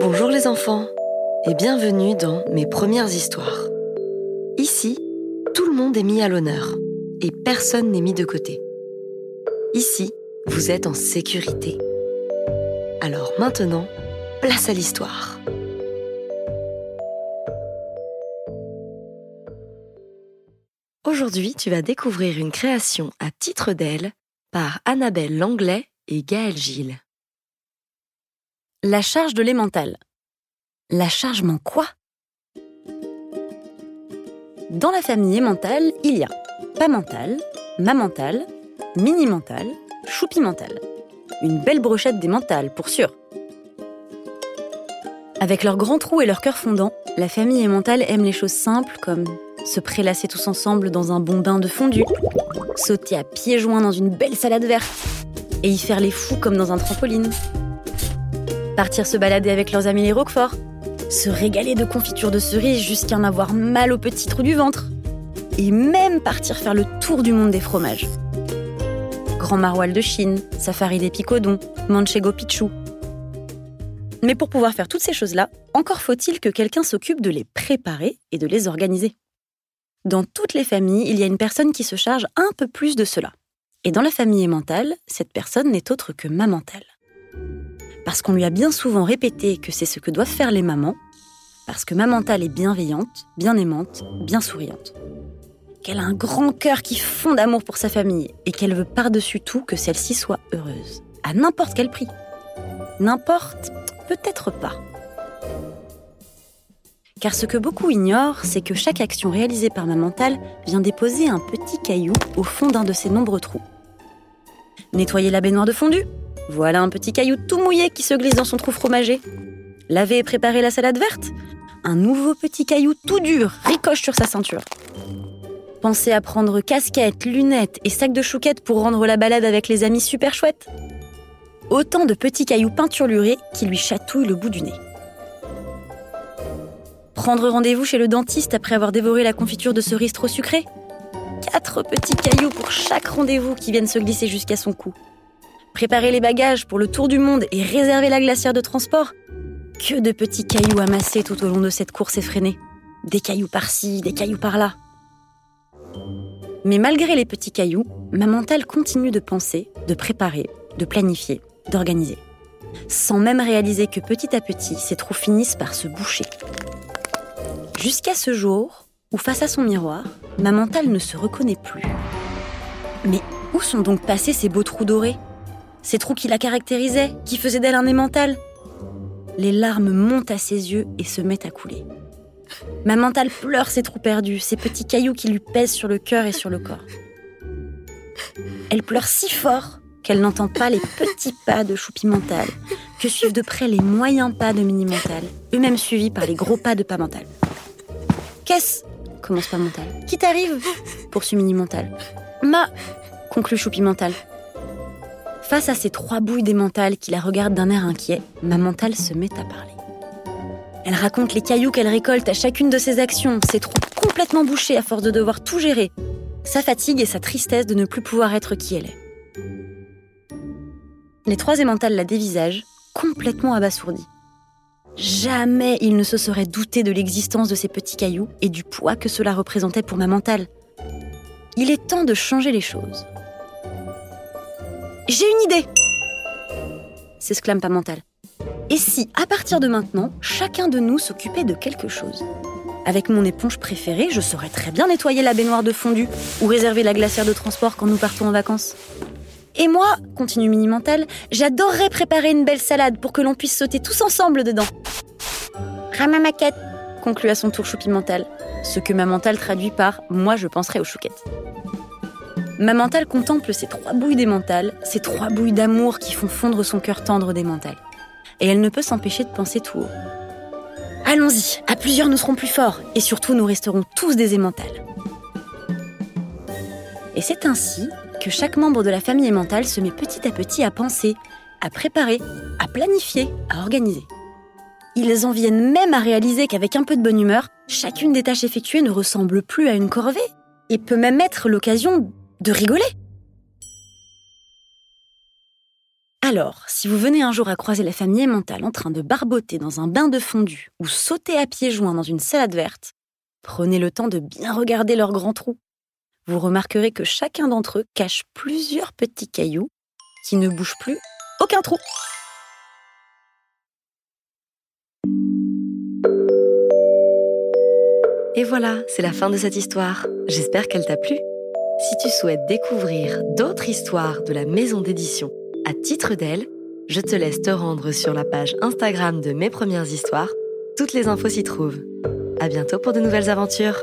Bonjour les enfants et bienvenue dans Mes premières histoires. Ici, tout le monde est mis à l'honneur et personne n'est mis de côté. Ici, vous êtes en sécurité. Alors maintenant, place à l'histoire. Aujourd'hui, tu vas découvrir une création à titre d'aile par Annabelle Langlais et Gaël Gilles. La charge de l'émental. La charge ment quoi? Dans la famille émental, il y a pas mental, mental, mini mental, choupi mental. Une belle brochette d'émental, pour sûr. Avec leurs grands trous et leur cœur fondant, la famille émental aime les choses simples comme se prélasser tous ensemble dans un bon bain de fondu, sauter à pieds joints dans une belle salade verte et y faire les fous comme dans un trampoline. Partir se balader avec leurs amis les Roquefort, se régaler de confiture de cerises jusqu'à en avoir mal au petit trou du ventre. Et même partir faire le tour du monde des fromages. Grand maroilles de Chine, safari des picodons, manchego pichou. Mais pour pouvoir faire toutes ces choses-là, encore faut-il que quelqu'un s'occupe de les préparer et de les organiser. Dans toutes les familles, il y a une personne qui se charge un peu plus de cela. Et dans la famille mentale, cette personne n'est autre que ma mentale parce qu'on lui a bien souvent répété que c'est ce que doivent faire les mamans, parce que ma mentale est bienveillante, bien aimante, bien souriante. Qu'elle a un grand cœur qui fond d'amour pour sa famille et qu'elle veut par-dessus tout que celle-ci soit heureuse, à n'importe quel prix. N'importe, peut-être pas. Car ce que beaucoup ignorent, c'est que chaque action réalisée par ma mentale vient déposer un petit caillou au fond d'un de ses nombreux trous. Nettoyer la baignoire de fondu voilà un petit caillou tout mouillé qui se glisse dans son trou fromager. Laver et préparer la salade verte Un nouveau petit caillou tout dur ricoche sur sa ceinture. Pensez à prendre casquette, lunettes et sac de chouquettes pour rendre la balade avec les amis super chouettes Autant de petits cailloux peinturlurés qui lui chatouillent le bout du nez. Prendre rendez-vous chez le dentiste après avoir dévoré la confiture de cerises trop sucrée Quatre petits cailloux pour chaque rendez-vous qui viennent se glisser jusqu'à son cou préparer les bagages pour le tour du monde et réserver la glacière de transport Que de petits cailloux amassés tout au long de cette course effrénée. Des cailloux par-ci, des cailloux par-là. Mais malgré les petits cailloux, ma mentale continue de penser, de préparer, de planifier, d'organiser. Sans même réaliser que petit à petit, ces trous finissent par se boucher. Jusqu'à ce jour où, face à son miroir, ma mentale ne se reconnaît plus. Mais où sont donc passés ces beaux trous dorés? Ces trous qui la caractérisaient, qui faisaient d'elle un émental. Les larmes montent à ses yeux et se mettent à couler. Ma mentale pleure ses trous perdus, ces petits cailloux qui lui pèsent sur le cœur et sur le corps. Elle pleure si fort qu'elle n'entend pas les petits pas de Choupi Mental, que suivent de près les moyens pas de Mini Mental, eux-mêmes suivis par les gros pas de Pas Mental. Qu'est-ce commence Pas Mental. Qui t'arrive? Poursuit Mini Mental. Ma conclut Choupi Mental. Face à ces trois bouilles des mentales qui la regardent d'un air inquiet, ma mentale se met à parler. Elle raconte les cailloux qu'elle récolte à chacune de ses actions, ses trous complètement bouchés à force de devoir tout gérer, sa fatigue et sa tristesse de ne plus pouvoir être qui elle est. Les trois émentales la dévisagent, complètement abasourdis. Jamais il ne se serait douté de l'existence de ces petits cailloux et du poids que cela représentait pour ma mentale. Il est temps de changer les choses. J'ai une idée s'exclame Pamantal. Et si, à partir de maintenant, chacun de nous s'occupait de quelque chose? Avec mon éponge préférée, je saurais très bien nettoyer la baignoire de fondu ou réserver la glacière de transport quand nous partons en vacances. Et moi, continue Mini Mental, j'adorerais préparer une belle salade pour que l'on puisse sauter tous ensemble dedans. Ramamaquette, conclut à son tour Choupi Mental, ce que ma mentale traduit par Moi je penserai aux chouquettes. Ma mentale contemple ces trois bouilles des mentales, ces trois bouilles d'amour qui font fondre son cœur tendre des mentales. Et elle ne peut s'empêcher de penser tout haut. Allons-y, à plusieurs nous serons plus forts, et surtout nous resterons tous des émentales. Et c'est ainsi que chaque membre de la famille émentale se met petit à petit à penser, à préparer, à planifier, à organiser. Ils en viennent même à réaliser qu'avec un peu de bonne humeur, chacune des tâches effectuées ne ressemble plus à une corvée, et peut même être l'occasion de rigoler. Alors, si vous venez un jour à croiser la famille mentale en train de barboter dans un bain de fondu ou sauter à pieds joints dans une salade verte, prenez le temps de bien regarder leurs grands trous. Vous remarquerez que chacun d'entre eux cache plusieurs petits cailloux qui ne bougent plus aucun trou. Et voilà, c'est la fin de cette histoire. J'espère qu'elle t'a plu. Si tu souhaites découvrir d'autres histoires de la maison d'édition à titre d'elle, je te laisse te rendre sur la page Instagram de mes premières histoires. Toutes les infos s'y trouvent. À bientôt pour de nouvelles aventures.